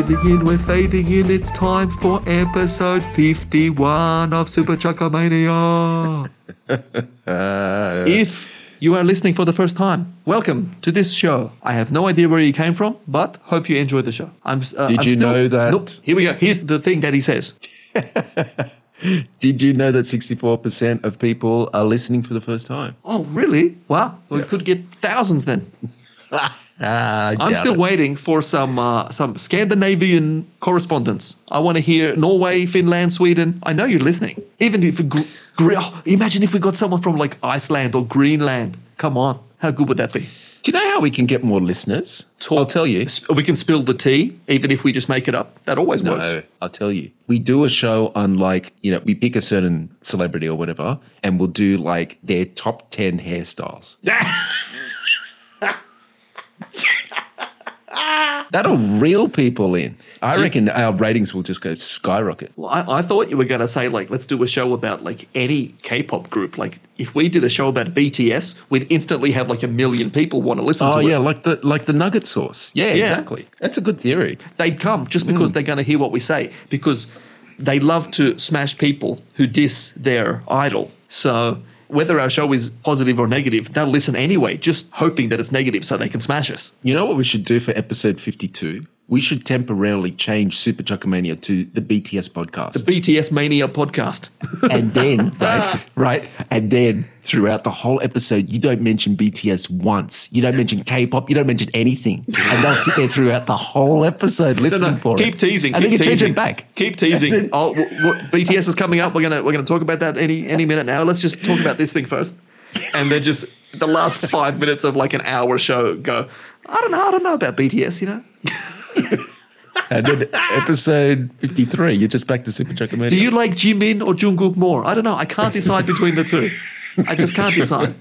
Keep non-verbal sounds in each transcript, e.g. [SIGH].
fading in, we're fading in. It's time for episode 51 of Super Chuckamania. [LAUGHS] if you are listening for the first time, welcome to this show. I have no idea where you came from, but hope you enjoyed the show. I'm, uh, Did I'm you still- know that- Nope. Here we go. Here's the thing that he says. [LAUGHS] Did you know that 64% of people are listening for the first time? Oh, really? Wow. We could get thousands then. [LAUGHS] Ah, I'm still waiting for some uh, some Scandinavian correspondence. I want to hear Norway, Finland, Sweden. I know you're listening. Even if gr- gr- oh, imagine if we got someone from like Iceland or Greenland. Come on, how good would that be? Do you know how we can get more listeners? I'll tell you. We can spill the tea, even if we just make it up. That always works. I'll tell you. We do a show on like, you know, we pick a certain celebrity or whatever, and we'll do like their top 10 hairstyles. [LAUGHS] That'll reel people in. I reckon our ratings will just go skyrocket. Well, I, I thought you were going to say like, let's do a show about like any K-pop group. Like, if we did a show about BTS, we'd instantly have like a million people want to listen Oh to yeah, it. like the like the nugget sauce. Yeah, Yeah. exactly. That's a good theory. they'd come just Mm. because they're going to hear what we say because they love to smash people who diss their idol. So whether our show is positive or negative, they'll listen anyway, just hoping that it's negative so they can smash us. You know what we should do for episode 52? We should temporarily change Super Chuckamania to the BTS podcast. The BTS Mania podcast. [LAUGHS] and then, right, [LAUGHS] right, and then throughout the whole episode, you don't mention BTS once. You don't mention K-pop. You don't mention anything, and they'll sit there throughout the whole episode listening for it. keep it. teasing. and keep you change teasing. it back. Keep teasing. oh, w- w- BTS is coming up. We're gonna we're gonna talk about that any any minute now. Let's just talk about this thing first, and then just the last five minutes of like an hour show go. I don't know. I don't know about BTS. You know. And then episode fifty-three, you're just back to Super Chuckamania. Do you like Jimin or Jungkook more? I don't know. I can't decide between the two. I just can't decide.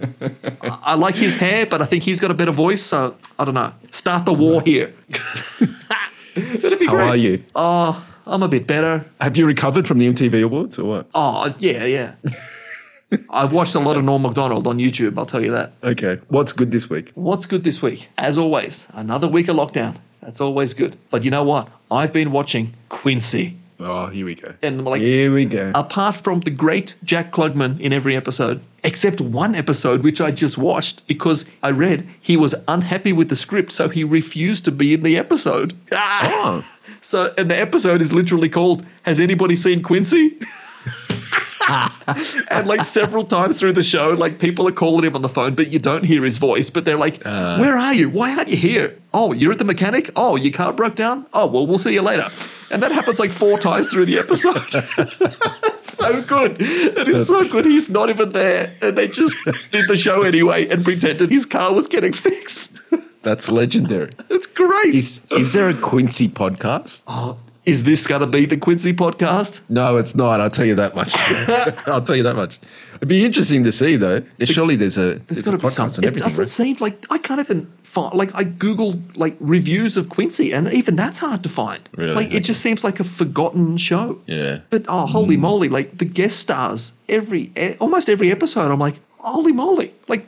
I, I like his hair, but I think he's got a better voice, so I don't know. Start the war here. [LAUGHS] That'd be How great. are you? Oh, I'm a bit better. Have you recovered from the MTV Awards or what? Oh, yeah, yeah. [LAUGHS] I've watched a lot of Norm MacDonald on YouTube, I'll tell you that. Okay, what's good this week? What's good this week? As always, another week of lockdown. That's always good. But you know what? I've been watching Quincy. Oh, here we go. And like Here we go. apart from the great Jack Klugman in every episode, except one episode which I just watched because I read he was unhappy with the script, so he refused to be in the episode. Ah! Oh. [LAUGHS] So, and the episode is literally called "Has anybody seen Quincy?" [LAUGHS] [LAUGHS] and like several times through the show, like people are calling him on the phone, but you don't hear his voice. But they're like, uh. "Where are you? Why aren't you here? Oh, you're at the mechanic. Oh, your car broke down. Oh, well, we'll see you later." And that happens like four times through the episode. [LAUGHS] so good. It is so good. He's not even there, and they just did the show anyway and pretended his car was getting fixed. That's legendary. [LAUGHS] it's great. Is is there a Quincy podcast? oh, is this going to be the Quincy podcast? No, it's not. I'll tell you that much. [LAUGHS] I'll tell you that much. It'd be interesting to see, though. Surely there's a There's there's got a to be podcast something. on It doesn't right? seem like I can't even find. Like I googled like reviews of Quincy, and even that's hard to find. Really? Like it just seems like a forgotten show. Yeah. But oh, holy hmm. moly! Like the guest stars every e- almost every episode. I'm like, holy moly! Like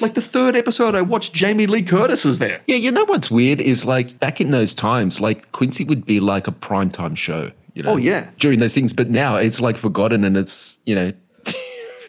like the third episode, I watched Jamie Lee Curtis is there. Yeah, you know what's weird is like back in those times, like Quincy would be like a primetime show. You know, Oh, yeah. during those things. But now it's like forgotten, and it's you know [LAUGHS]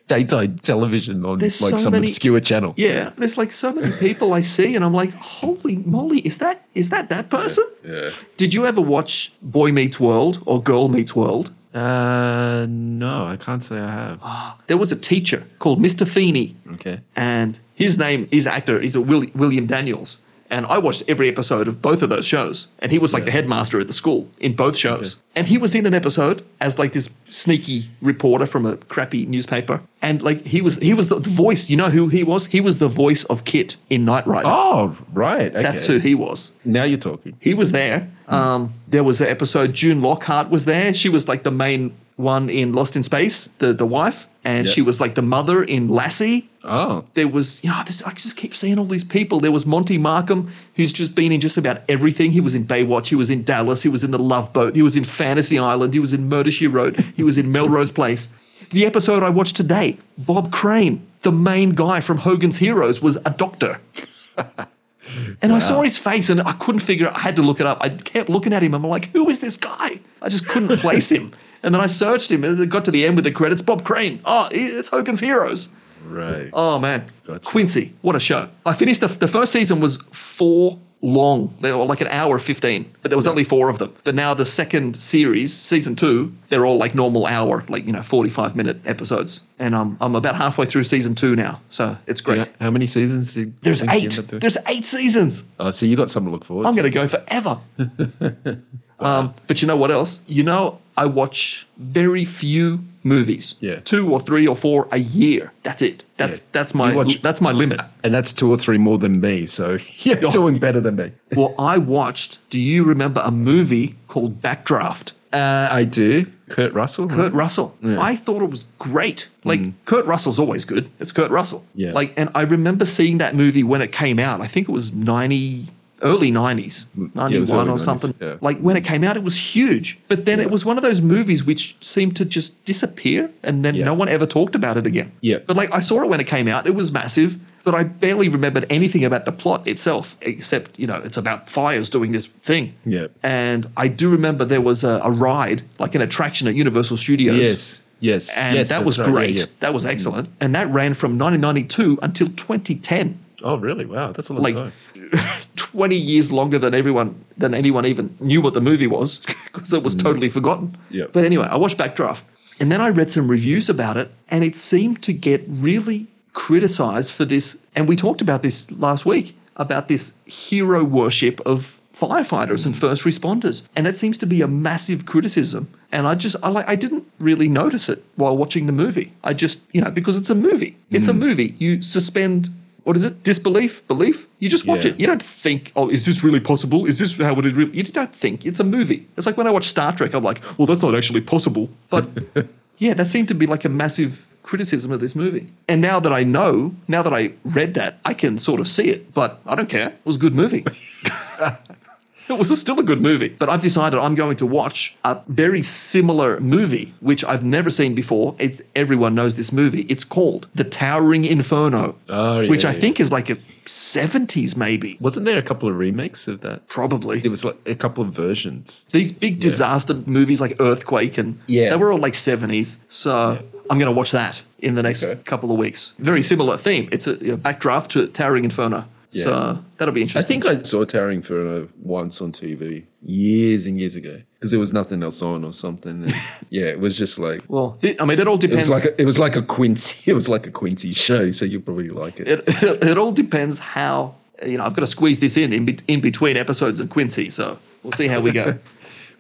daytime television on There's like so some many- obscure channel. Yeah, there's like so many people I see, and I'm like, holy moly! Is that is that that person? Yeah. Did you ever watch Boy Meets World or Girl Meets World? Uh, no, I can't say I have. [GASPS] There was a teacher called Mr. Feeney. Okay. and his name, his actor, is William Daniels. And I watched every episode of both of those shows. And he was like the headmaster at the school in both shows. And he was in an episode as like this sneaky reporter from a crappy newspaper. And like he was he was the, the voice. You know who he was? He was the voice of KITT in Knight Rider. Oh, right. Okay. That's who he was. Now you're talking. He was there. Um, there was an episode. June Lockhart was there. She was like the main one in Lost in Space, the the wife, and Yeah. she was like the mother in Lassie Oh, there was, you know, this, I just keep seeing all these people. There was Monte Markham, who's just been in just about everything. He was in Baywatch, he was in Dallas, he was in The Love Boat, he was in Fantasy Island, he was in Murder She Wrote, he was in Melrose Place. The episode I watched today, Bob Crane, the main guy from Hogan's Heroes, was a doctor. [LAUGHS] And I saw his face and I couldn't figure out, I had to look it up. I kept looking at him and I'm like, who is this guy? I just couldn't place him. And then I searched him and it got to the end with the credits Bob Crane. Oh, it's Hogan's Heroes. Right. Oh, man. Gotcha. Quincy, what a show. I finished the, the first season was four long. They were like an hour 15, but there was only four of them. But now the second series, season two, they're all like normal hour, like, you know, 45 minute episodes. And um, I'm about halfway through season two now. So it's great. Yeah. How many seasons? There's eight. end up doing? There's eight seasons. Oh, so you got something to look forward to. I'm going to go forever. [LAUGHS] um, but you know what else? You know, I watch very few movies. Yeah. Two or three or four a year. That's it. That's Yeah. that's my watch- that's my limit. And that's two or three more than me. So [LAUGHS] you're Oh. doing better than me. [LAUGHS] well, I watched. Do you remember a movie called Backdraft? Uh, I do. Kurt Russell. Kurt Russell. I thought it was great. Like Kurt Russell's always good. It's Kurt Russell. Yeah. Like, and I remember seeing that movie when it came out. I think it was ninety, early nineties, mm. ninety it was one early or 90s, something. yeah. Like when it came out, it was huge. But then it was one of those movies which seemed to just disappear, and then Yeah. no one ever talked about it again. Yeah. But like I saw it when it came out. It was massive. But I barely remembered anything about the plot itself, except, you know, it's about fires doing this thing. Yeah. And I do remember there was a, a ride, like an attraction at Universal Studios. Yes. Yes. And yes, that was right. great. Yeah, yeah. That was mm-hmm. excellent. And that ran from 1992 until 2010. Oh, really? Wow. That's a long Like time. [LAUGHS] 20 years longer than everyone than anyone even knew what the movie was [LAUGHS] because it was totally forgotten. Mm. Yeah. But anyway, I watched Backdraft and then I read some reviews about it and it seemed to get really criticized for this and we talked about this last week about this hero worship of firefighters and first responders and it seems to be a massive criticism and I just I like I didn't really notice it while watching the movie. I just, you know, because it's a movie. It's a Mm. movie. You suspend what is it? Disbelief? Belief? You just watch Yeah. it. You don't think, oh, is this really possible? Is this how it is really? You don't think. It's a movie. It's like when I watch Star Trek, I'm like, well, that's not actually possible. But [LAUGHS] yeah, that seemed to be like a massive criticism of this movie. And now that I know, now that I read that, I can sort of see it. But I don't care. It was a good movie. [LAUGHS] It was still a good movie, but I've decided I'm going to watch a very similar movie, which I've never seen before. It's, everyone knows this movie. It's called The Towering Inferno, Oh, yeah, which I yeah. think is like a 70s maybe, Wasn't there a couple of remakes of that? probably. It was like a couple of versions. These big disaster movies like Earthquake and Yeah. they were all like 70s. So I'm going to watch that in the next Okay. couple of weeks. Very similar theme. It's a, a backdraft to Towering Inferno. So that'll be interesting. I think I saw Towering Inferno uh, once on TV years and years ago because there was nothing else on or something. And [LAUGHS] yeah, it was just like well, it- I mean, it all it depends. was like a, it was like a Quincy. [LAUGHS] It was like a Quincy show, so you probably like it. it, it, it all depends how you know I've got to squeeze this in in, in between episodes of Quincy, so we'll see how we go. [LAUGHS]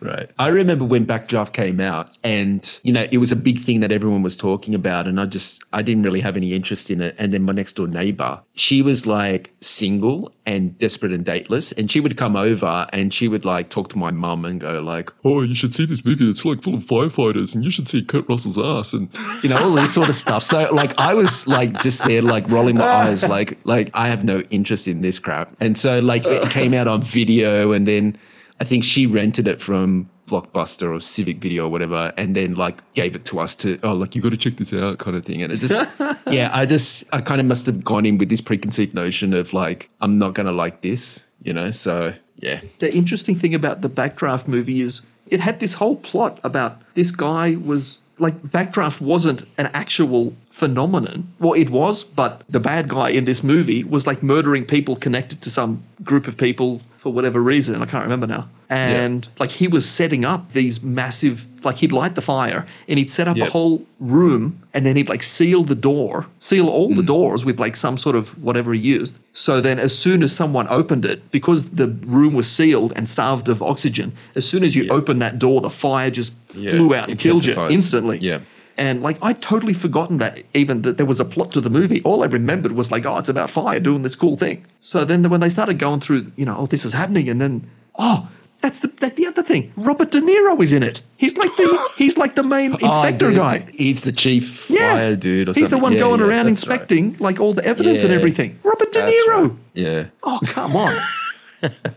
Right. I remember when Backdraft came out and, you know, it was a big thing that everyone was talking about. And I just, I didn't really have any interest in it. And then my next door neighbor, she was like single and desperate and dateless. And she would come over and she would like talk to my mum and go like, oh, you should see this movie. It's like full of firefighters, and you should see Kurt Russell's ass. And [LAUGHS] you know, all this sort of stuff. So like I was like just there, like rolling my eyes, like like I have no interest in this crap. And so like it came out on video, and then I think she rented it from Blockbuster or Civic Video or whatever, and then like gave it to us to oh like you got to check this out kind of thing. And it just [LAUGHS] yeah, I just I kind of must have gone in with this preconceived notion of like I'm not gonna like this, you know. So yeah, the interesting thing about the Backdraft movie is it had this whole plot about this guy was like Backdraft wasn't an actual phenomenon. Well, it was, but the bad guy in this movie was like murdering people connected to some group of people for whatever reason. I can't remember now. And like he was setting up these massive, like he'd light the fire and he'd set up a whole room and then he'd like seal the door, seal all the mm. doors with like some sort of whatever he used. So then as soon as someone opened it, because the room was sealed and starved of oxygen, as soon as you opened that door, the fire just flew out and killed you instantly. Yeah. And like I'd totally forgotten that even that there was a plot to the movie. All I remembered was like, oh, it's about fire doing this cool thing. So then when they started going through, you know, oh, this is happening, and then oh, that's the that's the other thing. Robert De Niro is in it. He's like the [GASPS] he's like the main oh, inspector Oh, guy. He's the chief Yeah, fire dude. Or he's the one Yeah, going yeah, around that's right. inspecting like all the evidence and everything. Robert De Niro. right. Yeah. Oh come on. [LAUGHS]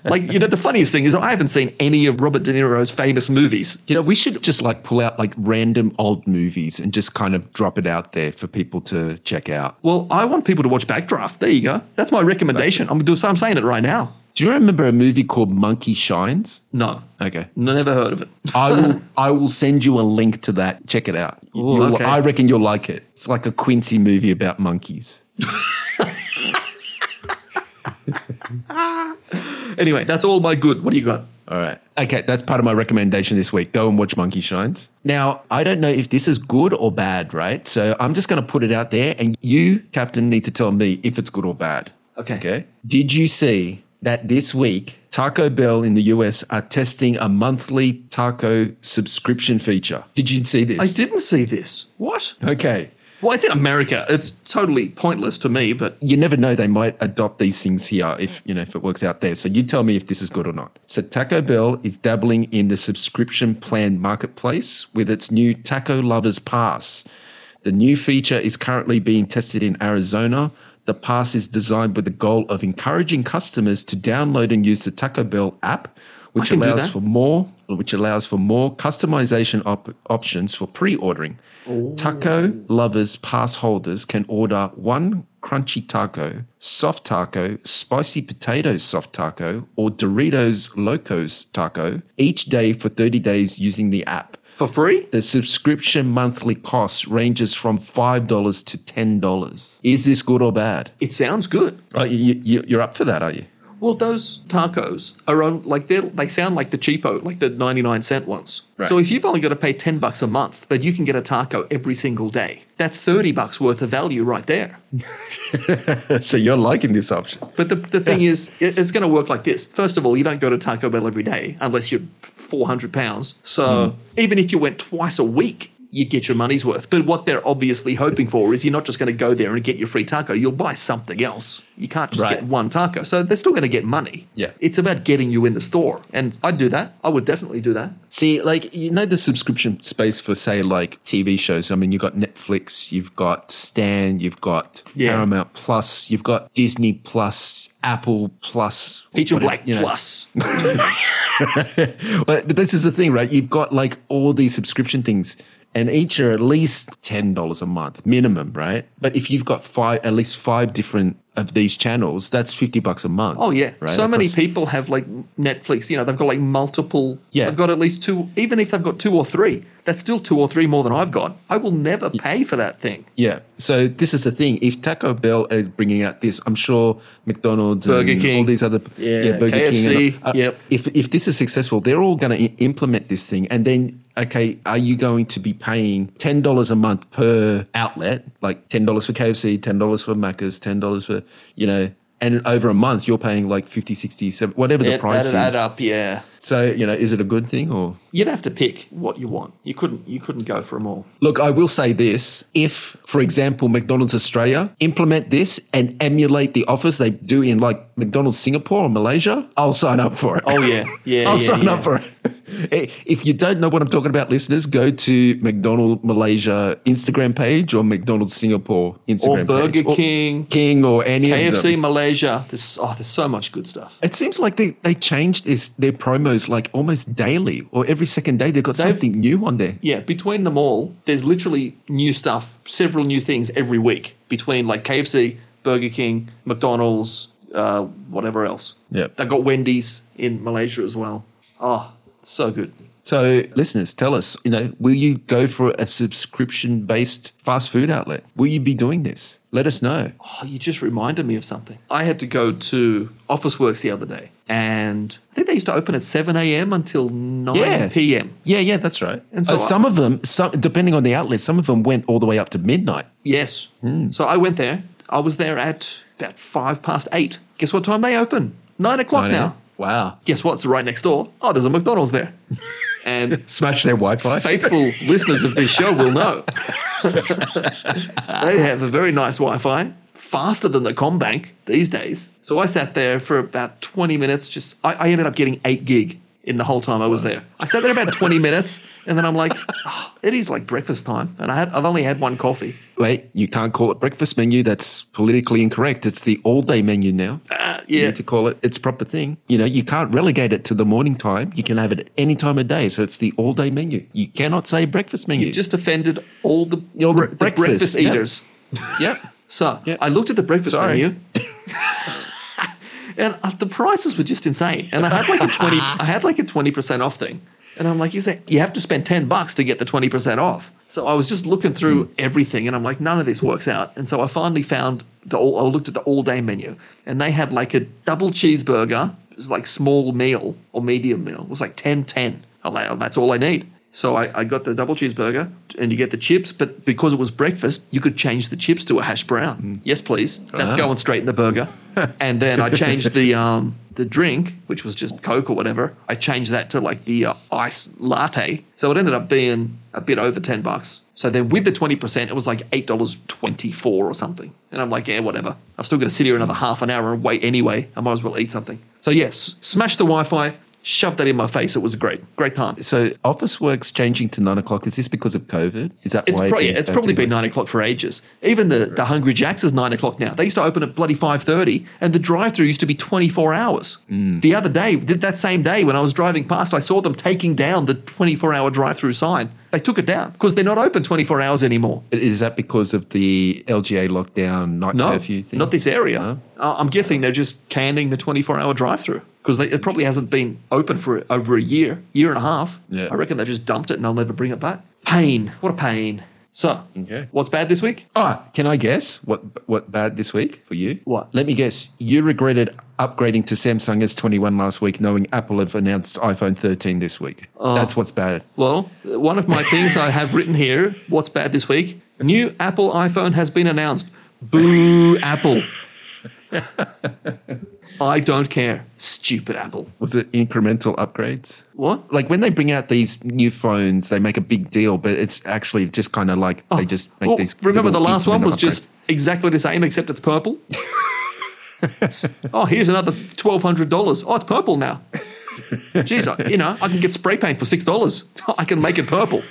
like, you know, the funniest thing is I haven't seen any of Robert De Niro's famous movies. You know, we should just like pull out like random old movies and just kind of drop it out there for people to check out. Well, I want people to watch Backdraft. There you go. That's my recommendation. I'm, do- I'm saying it right now. Do you remember a movie called Monkey Shines? No. Okay. Never heard of it. I [LAUGHS] will I will send you a link to that. Check it out. Ooh, okay. I reckon you'll like it. It's like a Quincy movie about monkeys. [LAUGHS] Anyway, that's all my good. What do you got? All right. Okay, that's part of my recommendation this week. Go and watch Monkey Shines. Now, I don't know if this is good or bad, right? So I'm just going to put it out there, and you, Captain, need to tell me if it's good or bad. Okay. Okay. Did you see that this week Taco Bell in the US are testing a monthly taco subscription feature? Did you see this? I didn't see this. What? Okay. Well, it's in America. It's totally pointless to me, but you never know they might adopt these things here if you know if it works out there. So you tell me if this is good or not. So taco bell is dabbling in the subscription plan marketplace with its new taco lovers pass. The new feature is currently being tested in arizona. The pass is designed with the goal of encouraging customers to download and use the taco bell app which allows for more which allows for more customization op- options for pre-ordering. Oh. Taco lovers pass holders can order one crunchy taco soft taco spicy potato soft taco or doritos locos taco each day for 30 days using the app. For free? the subscription monthly cost ranges from $5 to $10 is this good or bad? It sounds good. right you, you, you're up for that are you Well, those tacos are on like they they sound like the cheapo, like the ninety nine cent ones. Right. So if you've only got to pay ten bucks a month, but you can get a taco every single day, that's thirty bucks worth of value right there. [LAUGHS] so you're liking this option But the, the thing is, it, it's going to work like this. First of all, you don't go to Taco Bell every day unless you're 400 pounds. So hmm. even if you went twice a week, you'd get your money's worth. But what they're obviously hoping for is you're not just going to go there and get your free taco. You'll buy something else. You can't just Right. get one taco. So they're still going to get money. Yeah. It's about getting you in the store. And I'd do that. I would definitely do that. See, like you know, the subscription space for say like TV shows. I mean, you've got Netflix, you've got Stan, you've got Yeah. Paramount Plus, you've got Disney Plus, Apple Plus, Peach and Black you know. Plus. [LAUGHS] But, but this is the thing, right? You've got like all these subscription things, and each are at least ten dollars a month minimum, right? But if you've got five, at least five different of these channels, that's fifty bucks a month. Oh yeah, right? so many people have like Netflix. You know, they've got like multiple. Yeah. they've got at least two. Even if they've got two or three, that's still two or three more than I've got. I will never pay for that thing. Yeah. So this is the thing. If Taco Bell is bringing out this, I'm sure McDonald's, Burger and King. all these other, Yeah, Burger KFC, King. and- uh, yep. If if this is successful, they're all going to implement this thing, and then okay, are you going to be paying ten dollars a month per outlet, like ten dollars for KFC, ten dollars for Macca's, ten dollars for you know. And over a month, you're paying like 50, 60, 70, whatever the It- price that'd is. add up, yeah. So, you know, is it a good thing or? You'd have to pick what you want. You couldn't. You couldn't go for them all. Look, I will say this. If, for example, McDonald's Australia implement this and emulate the offers they do in like McDonald's Singapore or Malaysia, I'll sign up for it. Oh yeah, [LAUGHS] yeah. I'll yeah, sign yeah. up for it. [LAUGHS] If you don't know what I'm talking about, listeners, go to McDonald's Malaysia Instagram page or McDonald's Singapore Instagram Burger page. Or Burger King, King or any of KFC. Malaysia. There's oh, there's so much good stuff. It seems like they, they changed this, their promos like almost daily or every second day. They've got They've- something new on there. Yeah, between them all, there's literally new stuff, several new things every week between like KFC, Burger King, McDonald's, uh, whatever else. Yeah, They've got Wendy's in Malaysia as well. Oh, so good. So, listeners, tell us, you know, will you go for a subscription based fast food outlet? Will you be doing this? Let us know. Oh, you just reminded me of something. I had to go to Officeworks the other day, and I think they used to open at 7 a.m. until 9 Yeah. p.m. Yeah, yeah, that's right. And so Uh, some of them, some, depending on the outlet, some of them went all the way up to midnight. Yes. Hmm. So I went there. I was there at about five past eight. Guess what time they open? Nine o'clock now. Wow. Guess what's right next door? Oh, there's a McDonald's there. [LAUGHS] And Smash their Wi Fi. faithful [LAUGHS] listeners of this show will know. [LAUGHS] they have a very nice Wi Fi, faster than the CommBank these days. So I sat there for about 20 minutes. Just I, I ended up getting 8 gig in the whole time I was there. I sat there about 20 [LAUGHS] minutes and then I'm like, oh, it is like breakfast time. And I had, I've only had one coffee. Wait, you can't call it breakfast menu. That's politically incorrect. It's the all day menu now. Uh, You yeah. need to call it its proper thing. You know, you can't relegate it to the morning time. You can have it any time of day. So it's the all day menu. You cannot say breakfast menu. You just offended all the, All the bre- the breakfast, breakfast, yeah. eaters. yep. [LAUGHS] So I looked at the breakfast Sorry. menu. and uh, the prices were just insane. And I had like a 20, I had like a 20% off thing. And I'm like, you say, you have to spend 10 bucks to get the 20% off. So I was just looking through everything and I'm like, none of this works out. And so I finally found the, all, I looked at the all day menu and they had like a double cheeseburger. It was like small meal or medium meal. It was like 10 10. I'm like, oh, that's all I need. So I, I got the double cheeseburger and you get the chips, but because it was breakfast, you could change the chips to a hash brown. Yes, please. That's going straight in the burger. [LAUGHS] and then I changed the um, the drink, which was just Coke or whatever. I changed that to like the uh, ice latte. So it ended up being a bit over 10 bucks. So then with the 20%, it was like $8.24 or something. And I'm like, yeah, whatever. I've still got to sit here another half an hour and wait anyway. I might as well eat something. So yes, smash the Wi-Fi, shove that in my face. It was a great. Great time. So Officeworks changing to nine o'clock. Is this because of COVID? Is that It's, why? pro- yeah, it's probably been nine o'clock for ages. Even the, the Hungry Jacks is nine o'clock now. They used to open at bloody five thirty, and the drive-through used to be twenty four hours. Mm. The other day, that same day when I was driving past, I saw them taking down the twenty four hour drive-through sign. They took it down because they're not open twenty four hours anymore. Is that because of the LGA lockdown night No, curfew thing? not this area. No? Uh, I'm guessing they're just canning the 24 hour drive through because it probably hasn't been open for over a year, year and a half. Yeah. I reckon they just dumped it and they'll never bring it back. Pain. What a pain. So, Okay. what's bad this week? Ah, can I guess what what bad this week for you? What? Let me guess. You regretted upgrading to Samsung S21 last week, knowing Apple have announced iPhone 13 this week. Oh. That's what's bad. Well, one of my things I have written here, what's bad this week? New Apple iPhone has been announced. Boo, Apple. [LAUGHS] I don't care. Stupid Apple. Was it incremental upgrades? What? Like when they bring out these new phones, they make a big deal, but it's actually just kind of like they oh, just make Well, these. remember the last one was upgrades. just exactly the same, except it's purple. [LAUGHS] oh, here's another twelve hundred dollars. Oh, it's purple now. Jeez, I, you know, I can get spray paint for six dollars. [LAUGHS] I can make it purple.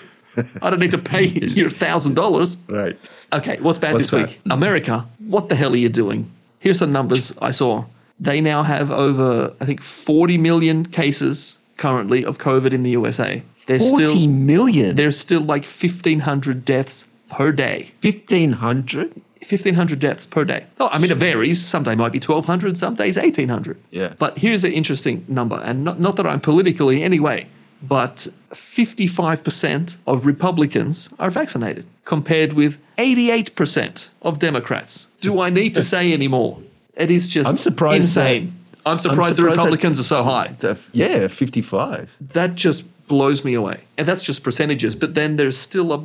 I don't need to pay [LAUGHS] your thousand dollars. right. Okay, what's bad What's this week? America, what the hell are you doing? Here's some numbers I saw. They now have over, I think, 40 million cases currently of COVID in the USA. There's Forty still million. there's still like 1,500 deaths per day. Fifteen hundred. 1,500 deaths per day. Oh, I mean, it varies. Some day might be 1,200, some days 1,800. Yeah. But here's an interesting number, and not, not that I'm political in any way, but 55% of Republicans are vaccinated, compared with 88% of Democrats. Do I need to [LAUGHS] say any more? It is just I'm surprised that- insane. I'm surprised, the surprised that- Republicans are so high. Yeah, fifty-five. That just blows me away. And that's just percentages. But then there's still a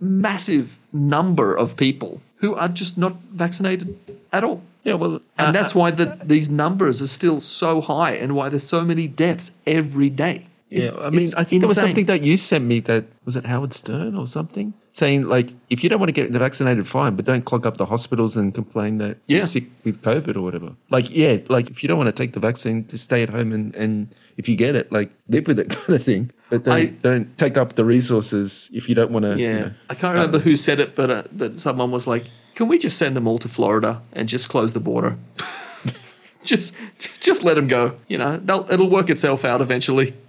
massive number of people who are just not vaccinated at all. Yeah, well, And uh, that's why the, these numbers are still so high and why there's so many deaths every day. Yeah, I mean, I think there was something that you sent me that was it Howard Stern or something saying like if you don't want to get vaccinated, fine, but don't clog up the hospitals and complain that Yeah. you're sick with COVID or whatever. Like, yeah, like if you don't want to take the vaccine, just stay at home and, and if you get it, like live with it, [LAUGHS] kind of thing. But don't, I- don't take up the resources if you don't want to. Yeah, you know. I can't remember who said it, but uh, but someone was like, "Can we just send them all to Florida and just close the border? [LAUGHS] just just let them go. You know, they'll, it'll work itself out eventually." [LAUGHS]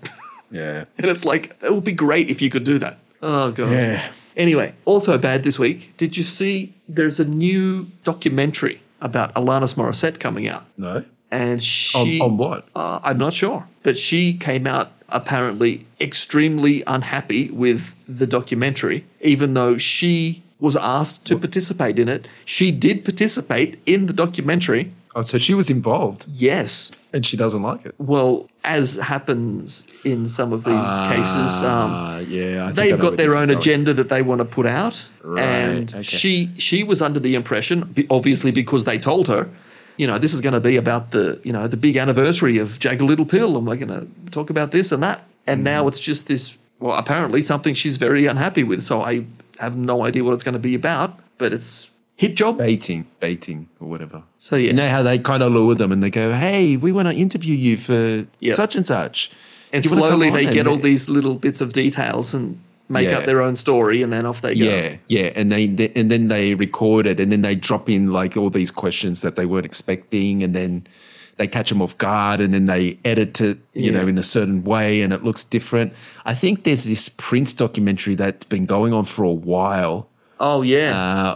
yeah, [LAUGHS] And it's like it would be great if you could do that. Oh god. yeah. Anyway, also bad this week. Did you see? There's a new documentary about Alanis Morissette coming out, No, and on, she on what? uh, I'm not sure, but she came out apparently extremely unhappy with the documentary, even though she was asked to participate in it. She did participate in the documentary. Oh, so she was involved Yes. And she doesn't like it. Well, as happens in some of these cases, um, Ah, yeah, I they've got their own agenda that they want to put out, Right, and okay. she she was under the impression, obviously because they told her, you know, this is going to be about the you know the big anniversary of Jagged Little Pill, and we're going to talk about this and that, and Mm. now it's just this. Well, apparently something she's very unhappy with. So I have no idea what it's going to be about, but it's hit job. baiting, baiting or whatever. So yeah, You know how they kind of lure them and they go, "Hey, we want to interview you for Yeah. such and such," And "Do you wanna come slowly on?" they get all these little bits of details and make Yeah. up their own story, and then off they go. Yeah, yeah, and they, they and then they record it, and then they drop in like all these questions that they weren't expecting, and then they catch them off guard, and then they edit it, you know, in a certain way, and it looks different. I think there's this Prince documentary that's been going on for a while. Oh yeah,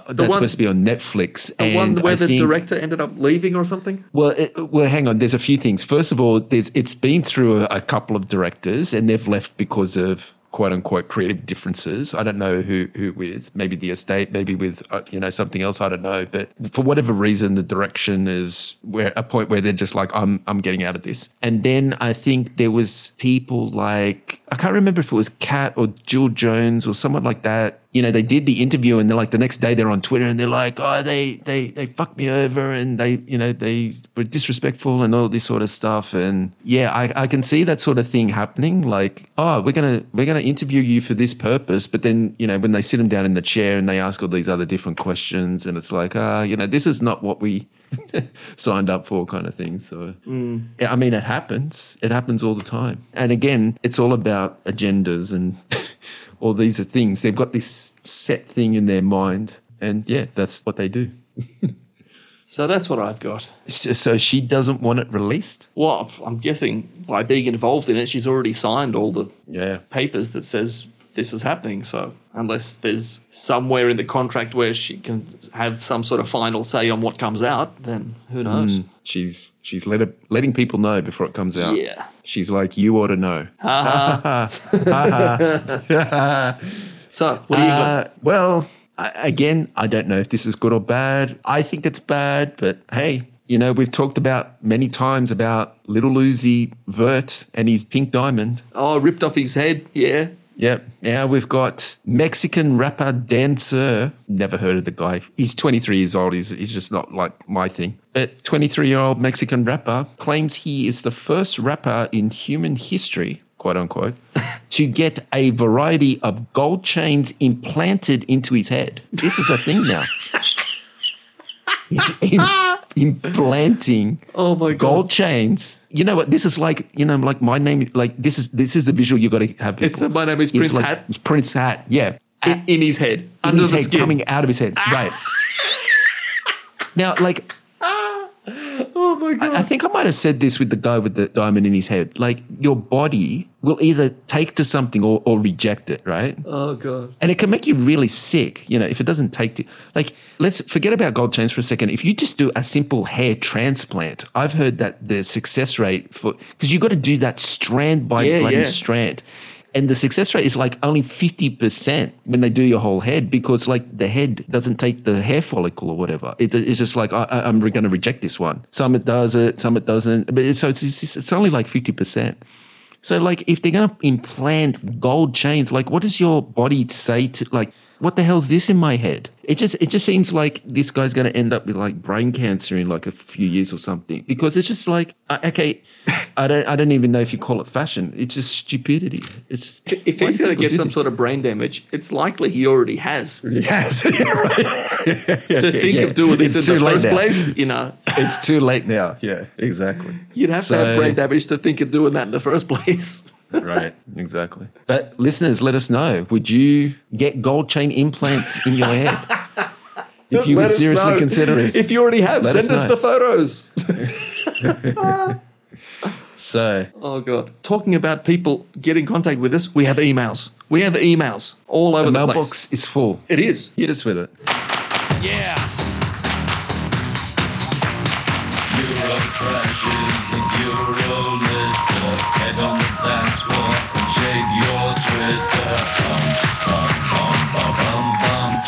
Uh, that's one- supposed to be on Netflix. the and one where I the think- director ended up leaving or something. well, it, well, hang on. There's a few things. First of all, there's it's been through a, a couple of directors, and they've left because of quote unquote creative differences. I don't know who who with. Maybe the estate, maybe with uh, you know something else. I don't know. But for whatever reason, the direction is where a point where they're just like, I'm I'm getting out of this. And then I think there was people like I can't remember if it was Kat or Jill Jones or someone like that. You know, they did the interview and they're like the next day they're on Twitter and they're like, oh, they they they fucked me over and they you know they were disrespectful and all this sort of stuff. And yeah, I, I can see that sort of thing happening. Like, oh, we're gonna we're gonna interview you for this purpose, but then you know when they sit them down in the chair and they ask all these other different questions and it's like, ah, you know, this is not what we [LAUGHS] signed up for, kind of thing. So yeah, I mean, it happens. It happens all the time. And again, it's all about agendas and [LAUGHS] all these are things. They've got this set thing in their mind. And yeah, that's what they do. [LAUGHS] So that's what I've got. So, so she doesn't want it released? Well, I'm guessing by being involved in it, she's already signed all the Yeah. papers that says this is happening. So unless there's somewhere in the contract where she can have some sort of final say on what comes out, then who knows? Hmm. She's she's let it, letting people know before it comes out. Yeah. She's like, you ought to know. [LAUGHS] [LAUGHS] So what do you got? Uh, well, I, again, I don't know if this is good or bad. I think it's bad, but hey, you know, we've talked about many times about little Uzi Vert and his pink diamond. Oh, ripped off his head. Yeah. Yep. Now we've got Mexican rapper Dan Sur. Never heard of the guy. He's 23 years old. He's, he's just not like my thing. A 23 year old Mexican rapper claims he is the first rapper in human history, quote unquote, [LAUGHS] to get a variety of gold chains implanted into his head. This is a thing now. [LAUGHS] He's im- implanting [LAUGHS] Oh my god. gold chains. You know what? This is like you know, like my name. Like this is this is the visual you got to have. People. It's the My Name is Prince like hat. Prince hat. Yeah, in, in his head, in under his the head, skin. coming out of his head. Right. [LAUGHS] now, like oh my god. I think I might have said this with the guy with the diamond in his head. Like your body will either take to something or, or reject it. Right. oh god. And it can make you really sick, you know, if it doesn't take to like let's forget about gold chains for a second. If you just do a simple hair transplant, I've heard that the success rate for because you've got to do that strand by Yeah, bloody yeah. strand. And the success rate is like only 50% when they do your whole head because like the head doesn't take the hair follicle or whatever. It, it's just like, I, I'm going to reject this one. Some it does it, some it doesn't. But it's, so it's, it's, it's only like 50%. So like if they're gonna implant gold chains, like what does your body say to like what the hell's this in my head? It just it just seems like this guy's gonna end up with like brain cancer in like a few years or something. Because it's just like uh, okay, I don't I don't even know if you call it fashion. It's just stupidity. It's just If he's going to get some this? sort of brain damage, it's likely he already has. [LAUGHS] yes, [LAUGHS] yeah, right. to think yeah. of doing this It's in the first now. place, you know, [LAUGHS] it's too late now. Yeah, exactly. you'd have to have brain damage to think of doing that in the first place. Right, exactly. But listeners, let us know. Would you get gold chain implants in your head? [LAUGHS] If you Let would seriously know. consider it. If you already have, Let send us us, the photos. [LAUGHS] so, Oh god! Talking about people get in contact with us, we have emails. We have emails all over the the, place. mailbox is full. It is. Hit us with it. Yeah. Shake your Twitter.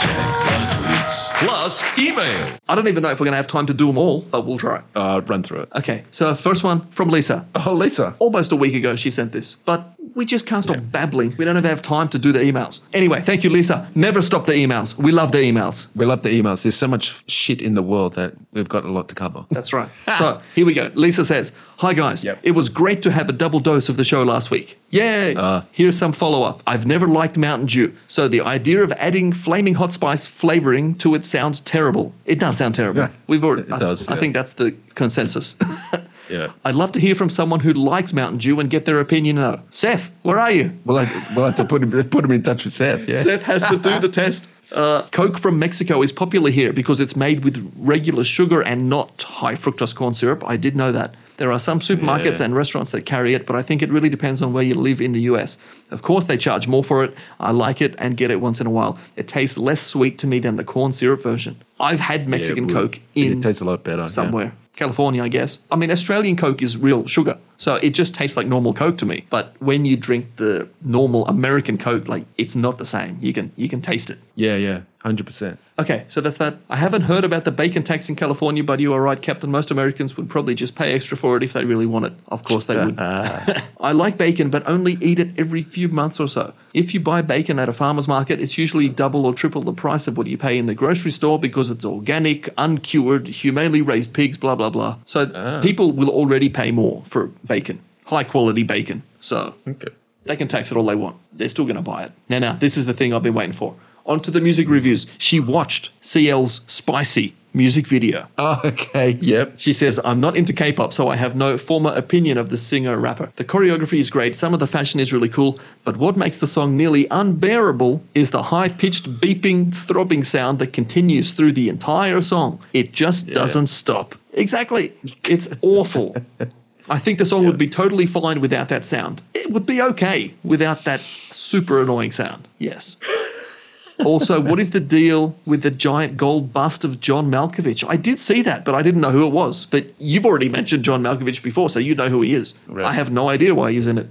Check the tweets. Plus email. I don't even know if we're going to have time to do them all, but we'll try. Uh, run through it. Okay, so first one from Lisa. Oh, Lisa. Almost a week ago, she sent this, but we just can't stop babbling. We don't even have time to do the emails. Anyway, thank you, Lisa. Never stop the emails. We love the emails. We love the emails. There's so much shit in the world that we've got a lot to cover. That's right. [LAUGHS] so here we go. Lisa says, Hi guys. Yep. It was great to have a double dose of the show last week. Yay. Uh. Here's some follow up. I've never liked Mountain Dew, so the idea of adding flaming hot spice flavoring to it sounds terrible. It does sound terrible. Yeah, We've already. it does, I, I yeah. think that's the consensus. [LAUGHS] Yeah. I'd love to hear from someone who likes Mountain Dew and get their opinion though. Seth, where are you? We'll have, we'll have to put him put him in touch with Seth. Yeah. Seth has to do the [LAUGHS] test. Uh, Coke from Mexico is popular here because it's made with regular sugar and not high fructose corn syrup. I did know that. There are some supermarkets Yeah. and restaurants that carry it, but I think it really depends on where you live in the US. Of course, they charge more for it. I like it and get it once in a while. It tastes less sweet to me than the corn syrup version. I've had Mexican Yeah. Coke in It tastes a lot better. yeah. California, I guess. I mean, Australian Coke is real sugar. So it just tastes like normal Coke to me. But when you drink the normal American Coke, like it's not the same. You can you can taste it. Yeah, yeah, hundred percent. Okay, so that's that. I haven't heard about the bacon tax in California, but you are right, Captain. Most Americans would probably just pay extra for it if they really want it. Of course they would. [LAUGHS] [LAUGHS] I like bacon, but only eat it every few months or so. If you buy bacon at a farmer's market, it's usually double or triple the price of what you pay in the grocery store because it's organic, uncured, humanely raised pigs, blah, blah, blah. So ah. people will already pay more for bacon, high quality bacon. So Okay. they can tax it all they want. They're still going to buy it. Now, now, this is the thing I've been waiting for. On to the music reviews. She watched CL's Spicy music video. [LAUGHS] Oh, okay. Yep. She says, I'm not into K pop, so I have no former opinion of the singer rapper. The choreography is great, some of the fashion is really cool, but what makes the song nearly unbearable is the high pitched, beeping, throbbing sound that continues through the entire song. It just doesn't stop. Exactly. It's awful. [LAUGHS] I think the song would be totally fine without that sound. It would be okay without that super annoying sound. Yes. [LAUGHS] Also, what is the deal with the giant gold bust of John Malkovich? I did see that, but I didn't know who it was. But you've already mentioned John Malkovich before, so you know who he is. I have no idea why he's in it.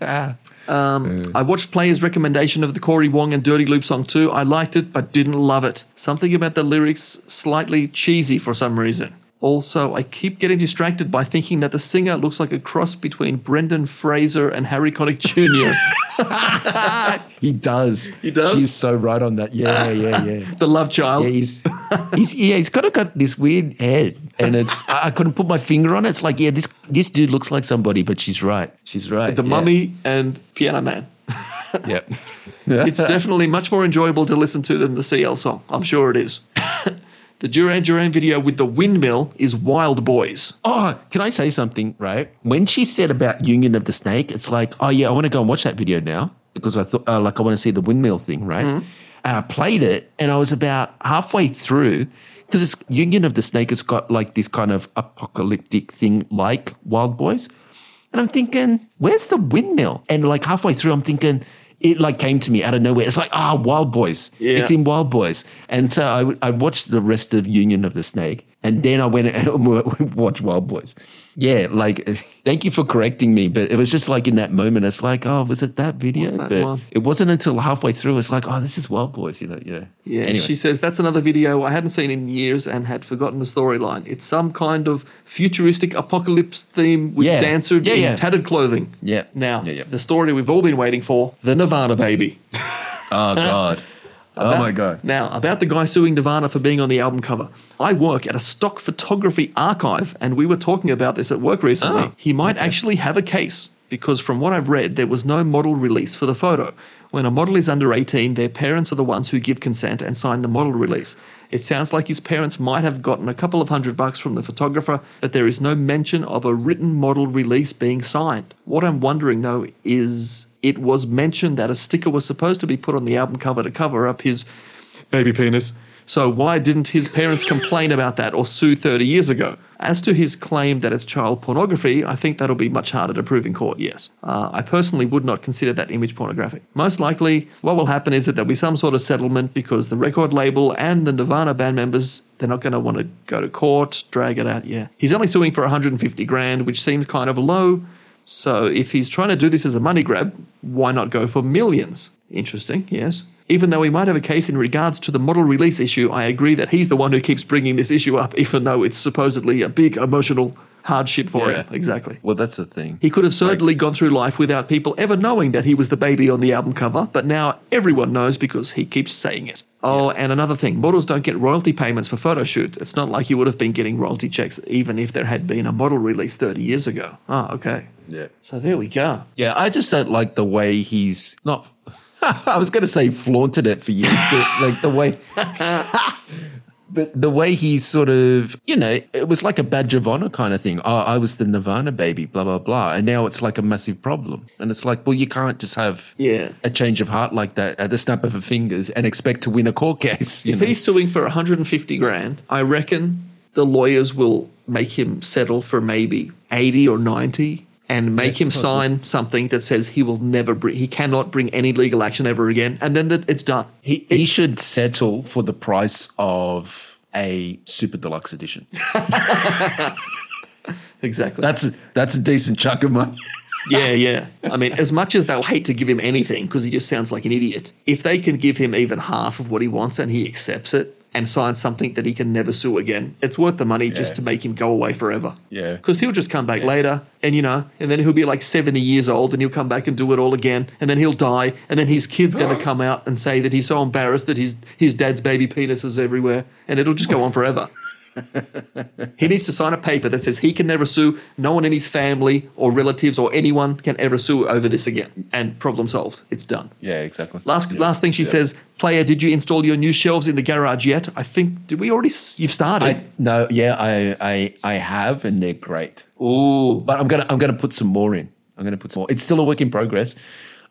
[LAUGHS] um, I watched Player's recommendation of the Cory Wong and Dirty Loop song too. I liked it, but didn't love it. Something about the lyrics slightly cheesy for some reason. Also, I keep getting distracted by thinking that the singer looks like a cross between Brendan Fraser and Harry Connick Jr. [LAUGHS] He does. He does? She's so right on that. Yeah, yeah, yeah. [LAUGHS] the love child. Yeah, he's he's yeah, he's kind of got this weird head, and it's I, I couldn't put my finger on it. It's like yeah, this this dude looks like somebody, but she's right. She's right. the yeah. Mummy and Piano Man. [LAUGHS] Yep. It's definitely much more enjoyable to listen to than the CL song. I'm sure it is. The Duran Duran video with the windmill is Wild Boys. Oh, can I say something? Right when she said about Union of the Snake, it's like oh yeah, I want to go and watch that video now because I thought uh, like I want to see the windmill thing, right? And I played it, and I was about halfway through. Because it's Union of the Snake has got like this kind of apocalyptic thing like Wild Boys. And I'm thinking, where's the windmill? And like halfway through, I'm thinking, it like came to me out of nowhere. It's like, ah, Wild Boys. Yeah. It's in Wild Boys. And so I watched the rest of Union of the Snake. And then I went and [LAUGHS] watched Wild Boys. Yeah, like, thank you for correcting me. But it was just like in that moment, it's like, oh, was it that video? That it wasn't until halfway through, it's like, oh, this is Wild Boys, you know? Yeah. Yeah, Anyway. she says that's another video I hadn't seen in years and had forgotten the storyline. It's some kind of futuristic apocalypse theme with Yeah. dancer Yeah, in yeah. tattered clothing. Yeah. Now, Yeah, the story we've all been waiting for the Nirvana baby. [LAUGHS] Oh, God. Oh, my God. Now, about the guy suing Nirvana for being on the album cover. I work at a stock photography archive, and we were talking about this at work recently. Oh, he might actually have a case, because from what I've read, there was no model release for the photo. When a model is under 18, their parents are the ones who give consent and sign the model release. It sounds like his parents might have gotten a couple of hundred bucks from the photographer, but there is no mention of a written model release being signed. What I'm wondering though is it was mentioned that a sticker was supposed to be put on the album cover to cover up his baby penis. So why didn't his parents complain about that or sue 30 years ago? As to his claim that it's child pornography, I think that'll be much harder to prove in court, yes. Uh, I personally would not consider that image pornographic. Most likely, what will happen is that there'll be some sort of settlement because the record label and the Nirvana band members, they're not going to want to go to court, drag it out, yeah. He's only suing for 150 grand, which seems kind of low. So if he's trying to do this as a money grab, why not go for millions? Interesting, yes. Even though he might have a case in regards to the model release issue, I agree that he's the one who keeps bringing this issue up, even though it's supposedly a big emotional hardship for Yeah. him. Exactly. Well, that's the thing. He could have certainly gone through life without people ever knowing that he was the baby on the album cover, but now everyone knows because he keeps saying it. Oh, and another thing models don't get royalty payments for photo shoots. It's not like he would have been getting royalty checks even if there had been a model release 30 years ago. Oh, okay. Yeah. So there we go. Yeah, I just don't like the way he's not. [LAUGHS] I was going to say flaunted it for years, but like the way, [LAUGHS] But the way he sort of, you know, it was like a badge of honor kind of thing. Oh, I was the Nirvana baby, blah, blah, blah. And now it's like a massive problem. And it's like, well, you can't just have Yeah. a change of heart like that at the snap of a fingers and expect to win a court [LAUGHS] case. You If know? he's suing for 150 grand, I reckon the lawyers will make him settle for maybe 80 or 90 and make him sign something that says he will never bring, he cannot bring any legal action ever again. And then that it's done. He, he should settle for the price of a super deluxe edition. [LAUGHS] Exactly. That's a, that's a decent chunk of money. [LAUGHS] yeah, yeah. I mean, as much as they'll hate to give him anything because he just sounds like an idiot, if they can give him even half of what he wants and he accepts it and sign something that he can never sue again, it's worth the money just to make him go away forever. Yeah. Because he'll just come back later and, you know, and then he'll be like 70 years old and he'll come back and do it all again and then he'll die and then his kid's going [GASPS] to come out and say that he's so embarrassed that his, his dad's baby penis is everywhere and it'll just go on forever. He needs to sign a paper that says he can never sue. No one in his family or relatives or anyone can ever sue over this again. And problem solved. It's done. Yeah, exactly. Last last thing she says, player, did you install your new shelves in the garage yet? I think did we already? You've started. I, no, yeah, I, I, I have, and they're great. Ooh, But I'm gonna, I'm gonna put some more in. I'm gonna put some more. It's still a work in progress.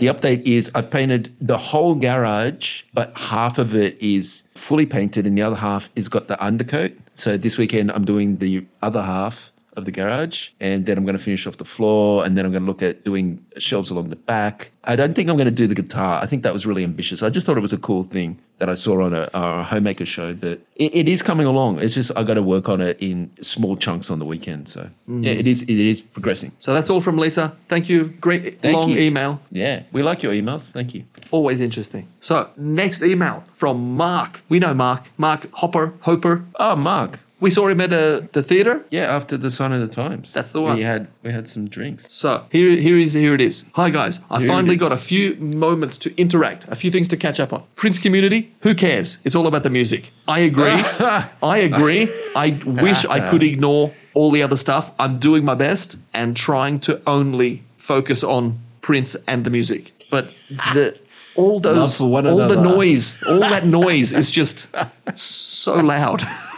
The update is I've painted the whole garage, but half of it is fully painted, and the other half is got the undercoat. So this weekend I'm doing the other half of the garage, and then I'm going to finish off the floor, and then I'm going to look at doing shelves along the back. I don't think I'm going to do the guitar. I think that was really ambitious. I just thought it was a cool thing that I saw on a, a homemaker show, but it, it is coming along. It's just I got to work on it in small chunks on the weekend. So mm-hmm. yeah, it is it is progressing. so that's all from Lisa. Thank you. Great Thank long you. email. Yeah, we like your emails. Thank you. Always interesting. So next email from Mark. We know Mark. Mark Hopper. Hopper. Oh, Mark. We saw him at uh, the theater. Yeah, after the sign of the times. That's the one. We had we had some drinks. So here, here is here it is. Hi guys, I Here finally got a few moments to interact, a few things to catch up on. Prince community, who cares? It's all about the music. I agree. [LAUGHS] I agree. I wish I could ignore all the other stuff. I'm doing my best and trying to only focus on Prince and the music. But the all those all the noise, all that noise is just so loud. [LAUGHS]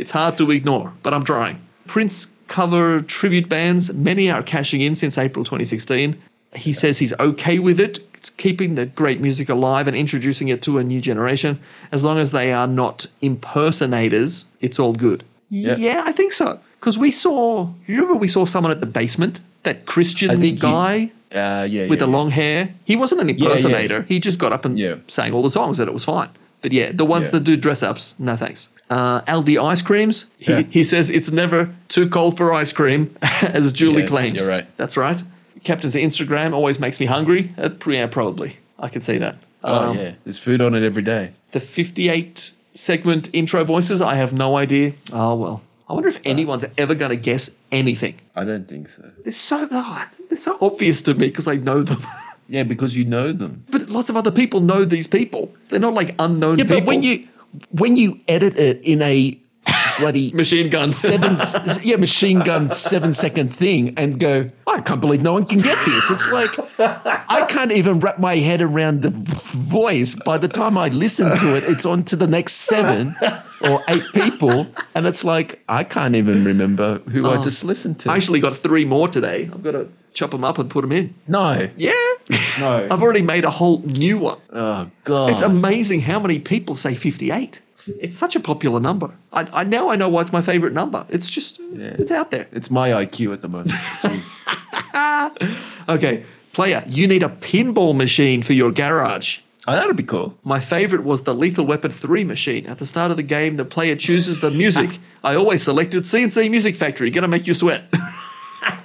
It's hard to ignore, but I'm trying. Prince cover tribute bands, many are cashing in since April 2016. He says he's okay with it, it's keeping the great music alive and introducing it to a new generation. As long as they are not impersonators, it's all good. Yeah, I think so. Because we saw, you remember we saw someone at the basement? That Christian think he- guy Uh, yeah, with yeah, the long hair. He wasn't an yeah. impersonator. He just got up and Yeah. sang all the songs and it was fine. But yeah, the ones Yeah. that do dress ups, no thanks. Uh, Aldi ice creams. He, Yeah. he says it's never too cold for ice cream, [LAUGHS] as Julie Yeah, claims. you're right. That's right. Captain's Instagram always makes me hungry. Uh, yeah, probably. I can see that. Oh Um, yeah, there's food on it every day. The 58 segment intro voices, I have no idea. Oh, well. I wonder if anyone's ever going to guess anything. I don't think so. They're so, oh, they're so obvious to me because I know them. [LAUGHS] Yeah, because you know them. But lots of other people know these people. They're not like unknown people. Yeah, people. but when you when you edit it in a bloody [LAUGHS] machine guns, seven [LAUGHS] yeah machine gun seven second thing and go i can't believe no one can get this. It's like i can't even wrap my head around the voice. By the time i listen to it it's on to the next seven or eight people and it's like i can't even remember who i oh. just listened to. I actually got three more today. I've got to chop them up and put them in. no. Yeah, no. I've already made a whole new one. oh god. It's amazing how many people say fifty-eight. It's such a popular number. I, I now I know why it's my favorite number. It's just it's out there. it's my iq at the moment [LAUGHS] Okay, player, you need a pinball machine for your garage. oh, that'd be cool My favorite was the Lethal Weapon 3 machine. At the start of the game, the player chooses the music. [LAUGHS] I always selected C+C Music Factory. Gonna make you sweat.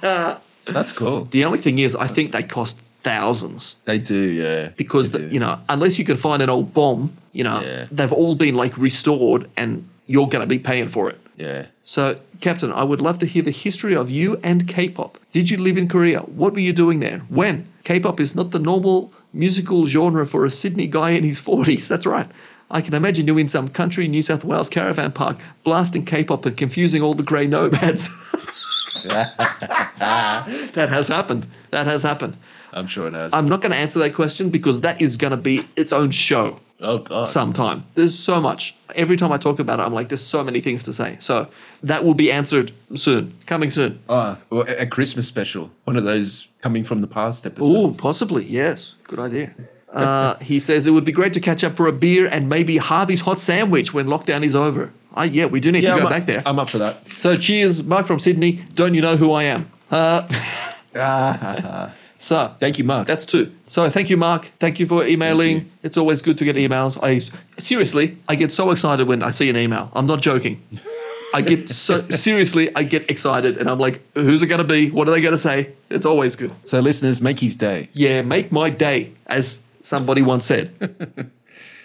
[LAUGHS] that's cool the only thing is, I think they cost thousands they do yeah because the, do. you know, unless you can find an old bomb, you know, Yeah. they've all been like restored, and you're gonna be paying for it. yeah So, Captain, I would love to hear the history of you and K-pop. Did you live in Korea? What were you doing there? When? K-pop is not the normal musical genre for a Sydney guy in his [LAUGHS] 40s. That's right. I can imagine you in some country New South Wales caravan park blasting K-pop and confusing all the grey nomads. [LAUGHS] [LAUGHS] that has happened. That has happened. I'm sure it has I'm not going to answer that question because that is going to be its own show. Oh god. some time. There's so much. Every time I talk about it, I'm like, there's so many things to say. So that will be answered soon, coming soon. Ah, well, a Christmas special. One of those coming from the past episodes. Oh, possibly. Yes. Good idea. [LAUGHS] Uh, he says it would be great to catch up for a beer and maybe Harvey's hot sandwich when lockdown is over. Ah, yeah, we do need to I'm go up- back there. I'm up for that. So cheers, Mark from Sydney. Don't you know who I am? Uh, [LAUGHS] so Thank you, Mark. that's two. So thank you, Mark. Thank you for emailing. Thank It's always good to get emails. I seriously, I get so excited when I see an email. I'm not joking. I get [LAUGHS] so seriously, I get excited, and I'm like, "Who's it going to be? What are they going to say?" It's always good. so, listeners, make his day. Yeah, make my day, as somebody once said.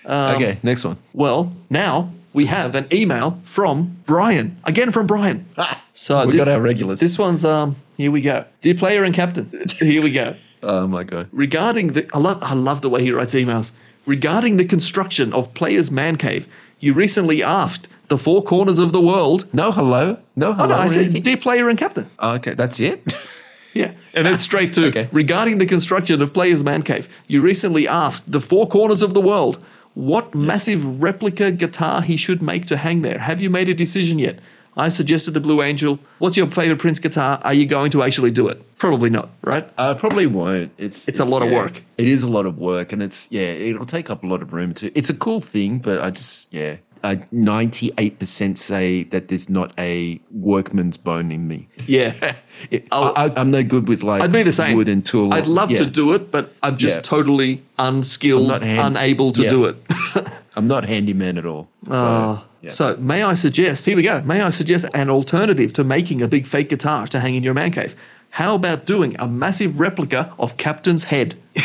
Um, [LAUGHS] okay, next one. Well, now we have an email from Brian. Again from Brian. So We got our regulars. This one's um. Here we go. Dear player and captain. [LAUGHS] Here we go. Oh my god. Regarding the, I love, I love the way he writes emails. Regarding the construction of Player's Man Cave, you recently asked the four corners of the world. No hello. No Oh hello. no, I or said, dear player and captain. Oh, okay, that's it. [LAUGHS] Yeah, and then straight to [LAUGHS] Okay. regarding the construction of Player's Man Cave. You recently asked the four corners of the world what massive replica guitar he should make to hang there. Have you made a decision yet? I suggested the Blue Angel. What's your favorite Prince guitar? Are you going to actually do it? Probably not, right? I probably won't. It's It's a lot of work. It is a lot of work, and it's yeah, it'll take up a lot of room too. It's a cool thing, but I just yeah, ninety eight percent say that there's not a workman's bone in me. Yeah. [LAUGHS] I'll- I, I'm no good with like I'd be the same. wood and tool. I'd love to do it, but I'm just Yeah. totally unskilled, not hand- unable to yeah. do it. [LAUGHS] I'm not handyman at all. So, Ah. yeah. So, may I suggest, here we go, may I suggest an alternative to making a big fake guitar to hang in your man cave? How about doing a massive replica of Captain's head? [LAUGHS]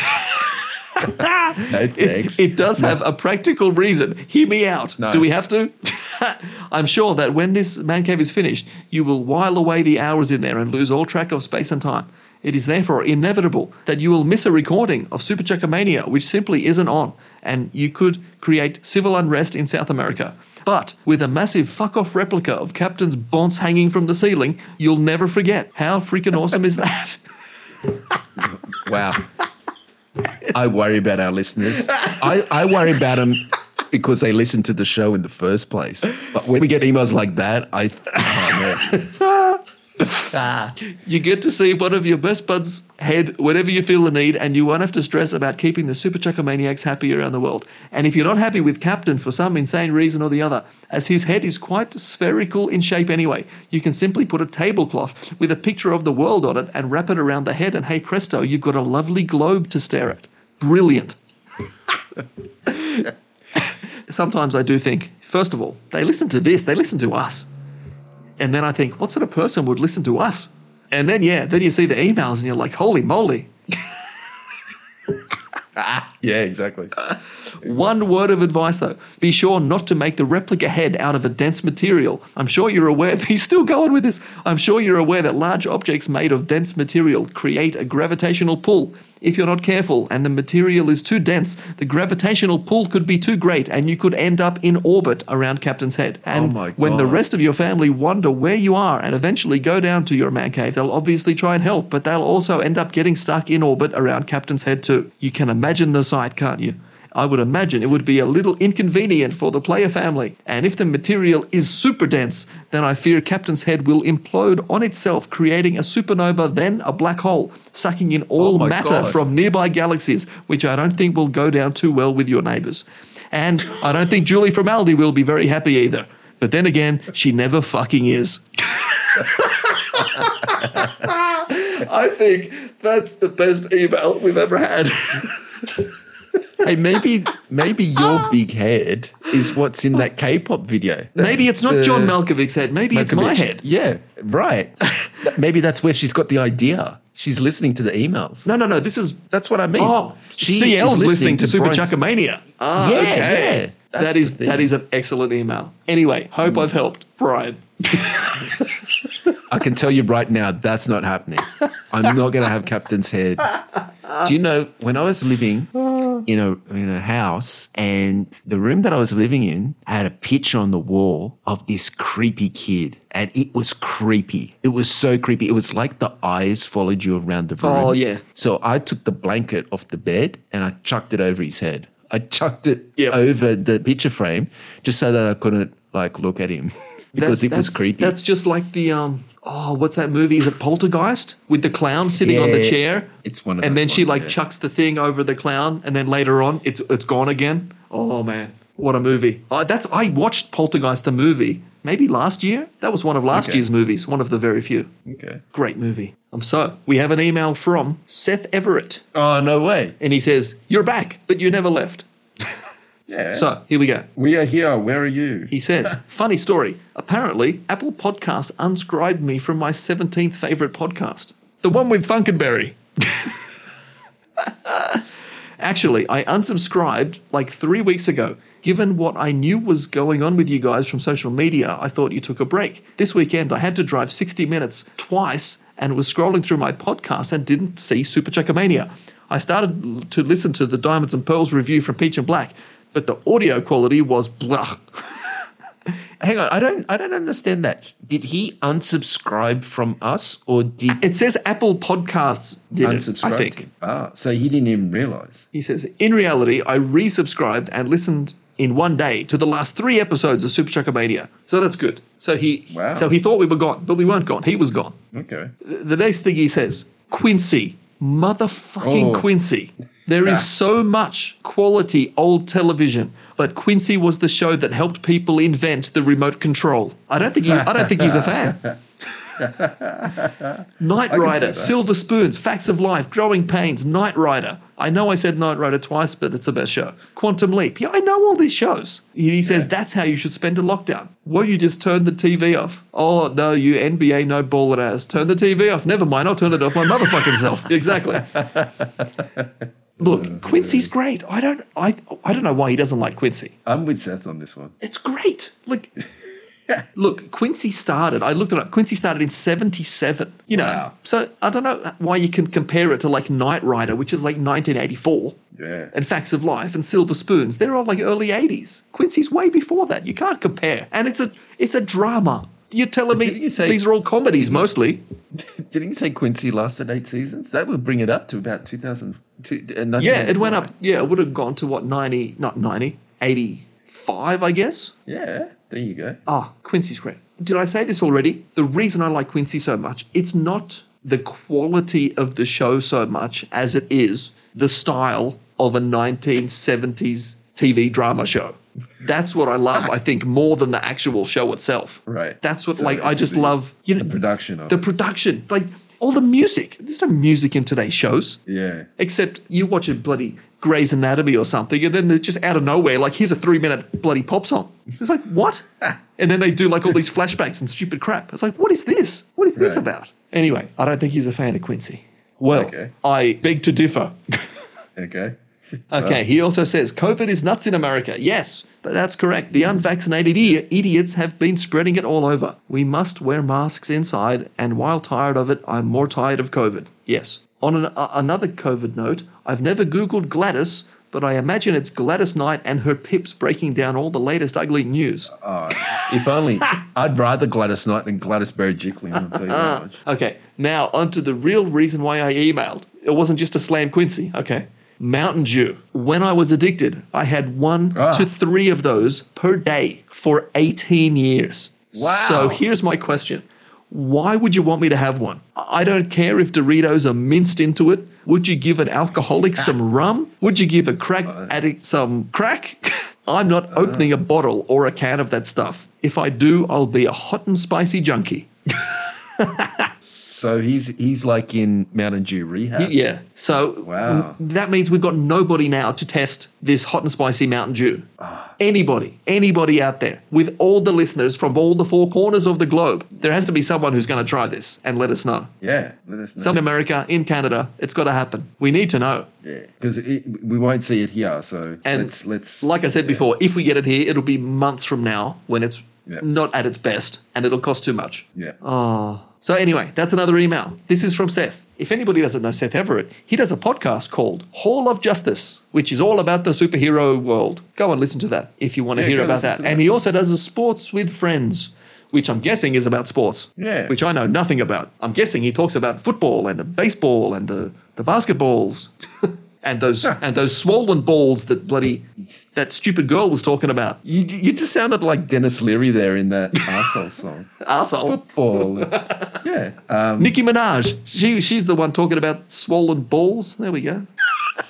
no thanks. It does have a practical reason. Hear me out. No. Do we have to? [LAUGHS] I'm sure that when this man cave is finished, you will while away the hours in there and lose all track of space and time. It is therefore inevitable that you will miss a recording of Super Chuckamania, which simply isn't on, and you could create civil unrest in South America. But with a massive fuck off replica of Captain's bonce hanging from the ceiling, you'll never forget. How freaking awesome is that? [LAUGHS] Wow. I worry about our listeners. I, I worry about them because they listen to the show in the first place. But when we get emails like that, I. Oh, man. [LAUGHS] You get to see one of your best buds' head whenever you feel the need, and you won't have to stress about keeping the Super Chuckamaniacs happy around the world. And if you're not happy with Captain for some insane reason or the other, as his head is quite spherical in shape anyway, you can simply put a tablecloth with a picture of the world on it and wrap it around the head, and hey presto, you've got a lovely globe to stare at. Brilliant. [LAUGHS] Sometimes I do think, first of all, they listen to this, they listen to us. And then I think, what sort of person would listen to us? And then, yeah, then you see the emails and you're like, holy moly. [LAUGHS] yeah, exactly. One word of advice though be sure not to make the replica head out of a dense material. I'm sure you're aware, [LAUGHS] he's still going with this. I'm sure you're aware that large objects made of dense material create a gravitational pull. If you're not careful and the material is too dense, the gravitational pull could be too great and you could end up in orbit around Captain's head. And Oh when the rest of your family wonder where you are and eventually go down to your man cave, they'll obviously try and help, but they'll also end up getting stuck in orbit around Captain's head too. You can imagine the sight, can't you? I would imagine it would be a little inconvenient for the player family. And if the material is super dense, then I fear Captain's head will implode on itself, creating a supernova, then a black hole, sucking in all Oh matter God. from nearby galaxies, which I don't think will go down too well with your neighbors. And I don't think Julie from Aldi will be very happy either. But then again, she never fucking is. [LAUGHS] I think that's the best email we've ever had. [LAUGHS] hey, maybe maybe your big head is what's in that K-pop video. Maybe it's not The- John Malkovich's head. Maybe it's my head. Yeah, right. [LAUGHS] maybe that's where she's got the idea. She's listening to the emails. No, no, no. This is That's what I mean. oh, She CL's is listening, to, Super Brian's- Chuckamania. Ah, Yeah, okay. yeah. That's That the is thing. that is an excellent email. Anyway, hope mm. I've helped, Brian. I can tell you right now, that's not happening. I'm not going to have Captain's head. Do you know when I was living in a in a house and the room that I was living in had a picture on the wall of this creepy kid, and it was creepy. It was so creepy. It was like the eyes followed you around the room. Oh, yeah. So I took the blanket off the bed and I chucked it over his head. I chucked it Yep. over the picture frame just so that I couldn't like look at him [LAUGHS] because That- it was creepy. That's just like the um. Oh, what's that movie? Is it Poltergeist with the clown sitting on the chair? it's one of And then she ones, like yeah. chucks the thing over the clown, and then later on, it's it's gone again. Oh man, what a movie! Uh, that's I watched Poltergeist the movie maybe last year. That was one of last Okay. year's movies, one of the very few. okay. Great movie. Um, so we have an email from Seth Everett, Oh no way! and he says, "You're back, but you never left." [LAUGHS] Yeah. So here we go. we are here. Where are you? He says, [LAUGHS] funny story. Apparently, Apple Podcasts unscribed me from my 17th favorite podcast, the one with Funkenberry. [LAUGHS] Actually, I unsubscribed like three weeks ago. Given what I knew was going on with you guys from social media, I thought you took a break. This weekend, I had to drive 60 minutes twice and was scrolling through my podcast and didn't see Super Chuckamania. I started to listen to the Diamonds and Pearls review from Peach and Black, but the audio quality was blah. [LAUGHS] Hang on, I don't, I don't understand that. Did he unsubscribe from us, or did It says Apple Podcasts did it, unsubscribe? I think. Ah, so he didn't even realize. He says, in reality, I resubscribed and listened in one day to the last three episodes of Super Chuckamania. So that's good. So he, Wow. so he thought we were gone, but we weren't gone. He was gone. Okay. The next thing he says, Quincy, motherfucking Oh. Quincy. There is so much quality old television, but Quincy was the show that helped people invent the remote control. I don't think he, I don't think he's a fan. [LAUGHS] [LAUGHS] Knight say Rider. Silver Spoons, Facts of Life, Growing Pains, Knight Rider. I know I said Knight Rider twice, but it's the best show. Quantum Leap. Yeah, I know all these shows. He says that's how you should spend a lockdown. Won't you just turn the TV off? Oh, no, you NBA no baller ass. Turn the TV off. Never mind, I'll turn it off my motherfucking self. [LAUGHS] Exactly. Look, Quincy's great. I don't I I don't know why he doesn't like Quincy. I'm with Seth on this one. It's great. Like, [LAUGHS] [LAUGHS] look, Quincy started. I looked it up. Quincy started in '77. You know, Wow. so I don't know why you can compare it to like Knight Rider, which is like 1984, Yeah. and Facts of Life and Silver Spoons. They're all like early '80s. Quincy's way before that. You can't compare. And it's a it's a drama. You're telling me you say- these are all comedies mostly? [LAUGHS] Didn't you say Quincy lasted eight seasons? That would bring it up to about 2000. two- uh, Yeah, it went up. Yeah, it would have gone to what 90, not 90, 85, I guess. Yeah, there you go. Ah, Quincy's great. Did I say this already? The reason I like Quincy so much, it's not the quality of the show so much as it is the style of a 1970s TV drama show. That's what I love, I think, more than the actual show itself. Right. That's what, So like, I just the- love, you know, The production of the it. production. Like, all the music. There's no music in today's shows. Yeah. Except you watch a bloody Grey's Anatomy or something, and then they're just out of nowhere, like, here's a three minute bloody pop song. It's like, what? [LAUGHS] and then they do like all these flashbacks and stupid crap. It's like, what is this? What is this Right. about? Anyway, I don't think he's a fan of Quincy. Well, Okay. I beg to differ. [LAUGHS] Okay. [LAUGHS] Okay, he also says COVID is nuts in America. Yes, that's correct. The unvaccinated idiots have been spreading it all over. We must wear masks inside, and while tired of it, I'm more tired of COVID. Yes. On an, uh, another COVID note, I've never Googled Gladys, but I imagine it's Gladys Knight and her pips breaking down all the latest ugly news. If only. [LAUGHS] I'd rather Gladys Knight than Gladys Berejiklian, I'll tell you that much. Okay, now onto the real reason why I emailed. It wasn't just to slam Quincy, okay? Mountain Dew. When I was addicted, I had one Ah. to three of those per day for 18 years. Wow. So here's my question Why would you want me to have one? I don't care if Doritos are minced into it. Would you give an alcoholic some rum? Would you give a crack uh. addict some crack? [LAUGHS] I'm not uh. opening a bottle or a can of that stuff. If I do, I'll be a hot and spicy junkie. [LAUGHS] So he's he's like in Mountain Dew rehab. Yeah. So Wow. that means we've got nobody now to test this hot and spicy Mountain Dew. Ah. Anybody, anybody out there with all the listeners from all the four corners of the globe, there has to be someone who's going to try this and let us know. Yeah, let us know. Some in America, in Canada, it's got to happen. We need to know. Yeah, because we won't see it here. So And let's let's Like I said before, if we get it here, it'll be months from now when it's Yeah. not at its best and it'll cost too much. yeah. Oh. So anyway, that's another email. This is from Seth. If anybody doesn't know Seth Everett, he does a podcast called Hall of Justice, which is all about the superhero world. Go and listen to that if you want to Yeah, hear about listen that. And he also does a Sports with Friends, which I'm guessing is about sports. Yeah. Which I know nothing about. I'm guessing he talks about football and the baseball and the, the basketballs. [LAUGHS] and those and those swollen balls that bloody that stupid girl was talking about. You, you just sounded like Denis Leary there in that [LAUGHS] asshole song. Arsehole. Football. yeah. Um, Nicki Minaj. She she's the one talking about swollen balls. There we go.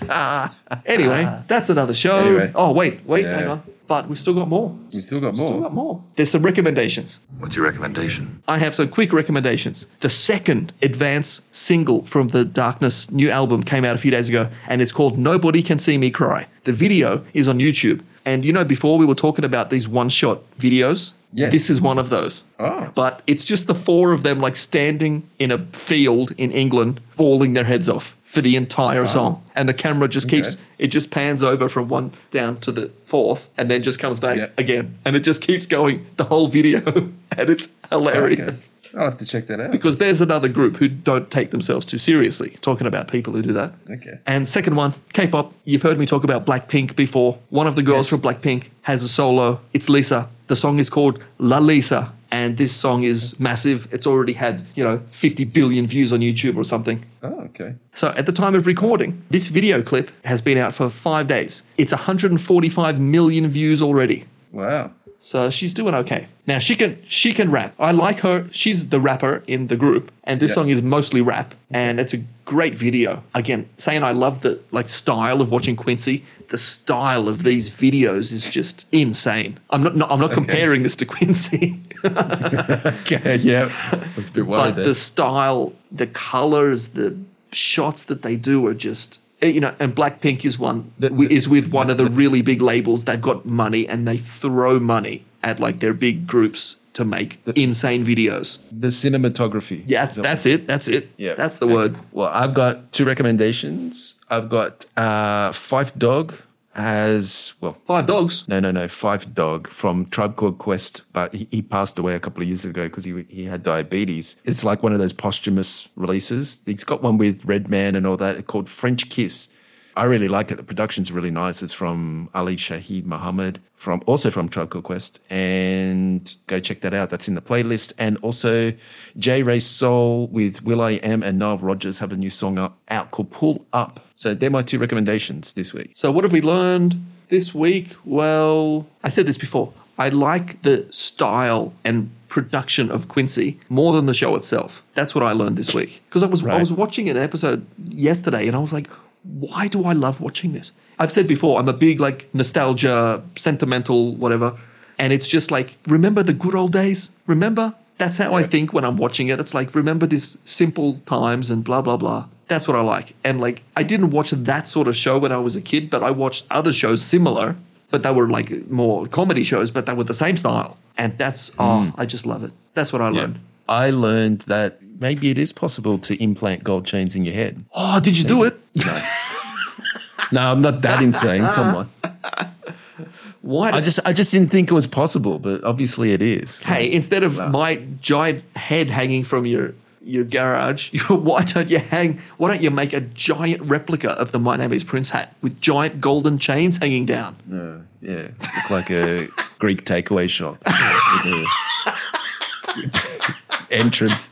[LAUGHS] anyway, that's another show. Anyway. Oh wait, wait, Yeah. hang on. But we've still got more. We've still got more. Still got more. There's some recommendations. What's your recommendation? I have some quick recommendations. The second advance single from the Darkness new album came out a few days ago, and it's called Nobody Can See Me Cry. The video is on YouTube. And you know, before we were talking about these one shot videos, Yes. this is one of those. Oh. But it's just the four of them like standing in a field in England, bawling their heads off for the entire song. And the camera just keeps, Okay. it just pans over from one down to the fourth and then just comes back Yeah. again. And it just keeps going the whole video. [LAUGHS] and it's hilarious. I'll have to check that out. Because there's another group who don't take themselves too seriously, talking about people who do that. Okay. And second one, K-pop. You've heard me talk about Blackpink before. One of the girls Yes. from Blackpink has a solo. It's Lisa. The song is called La Lisa, and this song is massive. It's already had you know 50 billion views on YouTube or something. Oh, okay. So at the time of recording, this video clip has been out for five days. It's 145 million views already. Wow. So she's doing okay. Now she can she can rap. I like her. She's the rapper in the group, and this Yeah. song is mostly rap, and it's a great video. Again, saying I love the like style of watching Quincy. The style of these videos is just insane. I'm not, not I'm not comparing this to Quincy, [LAUGHS] Okay, yeah. That's a bit worried but the style, the colors, the shots that they do are just. Eh, You know, and Blackpink is one wi- is with one of the really big labels. They've got money and they throw money at like their big groups to make the, insane videos. The cinematography. Yeah, that's, that's it. That's it. Yeah. that's the word. Well, I've got two recommendations. I've got uh, Phife Dawg as well. Five dogs. No, no, no. Phife Dawg from Tribe Called Quest, but he, he passed away a couple of years ago because he he had diabetes. It's like one of those posthumous releases. He's got one with Redman and all that called French Kiss. I really like it. The production's really nice. It's from Ali Shaheed Muhammad, from also from Tribe Quest, and go check that out. That's in the playlist. And also, J Rey Soul with Will I Am and Nile Rodgers have a new song up, out called Pull Up. So they're my two recommendations this week. So what have we learned this week? Well, I said this before. I like the style and production of Quincy more than the show itself. That's what I learned this week because I was I was watching an episode yesterday and I was like, why do I love watching this? I've said before, I'm a big like nostalgia, sentimental, whatever, and it's just like remember the good old days. Remember that's how I think when I'm watching it. It's like remember these simple times and blah blah blah. That's what I like. And like I didn't watch that sort of show when I was a kid, but I watched other shows similar, but they were like more comedy shows, but they were the same style. And that's oh, mm. I just love it. That's what I learned. I learned that maybe it is possible to implant gold chains in your head. Oh, did you do it? [LAUGHS] No, I'm not that insane. Come on. Why? I just I just didn't think it was possible, but obviously it is. hey, instead of my giant head hanging from your your garage, [LAUGHS] why don't you hang? Why don't you make a giant replica of the My Name Is Prince hat with giant golden chains hanging down? Uh, yeah, look like a [LAUGHS] Greek takeaway shop. Entrance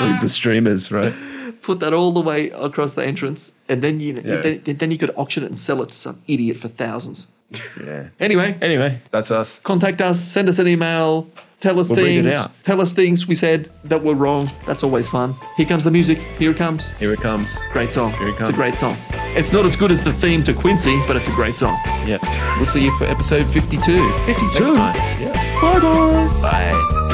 with the streamers, right? [LAUGHS] Put that all the way across the entrance, and then you Yeah. then, then you could auction it and sell it to some idiot for thousands. Yeah. Anyway, Anyway, that's us. contact us, send us an email, tell us We'll read it things, out. tell us things we said that were wrong. That's always fun. Here comes the music. Here it comes. Here it comes. Great song. Here it comes. It's a great song. It's not as good as the theme to Quincy, but it's a great song. Yeah. We'll see you for episode 52. 52. Next time. Yeah. Bye bye. Bye.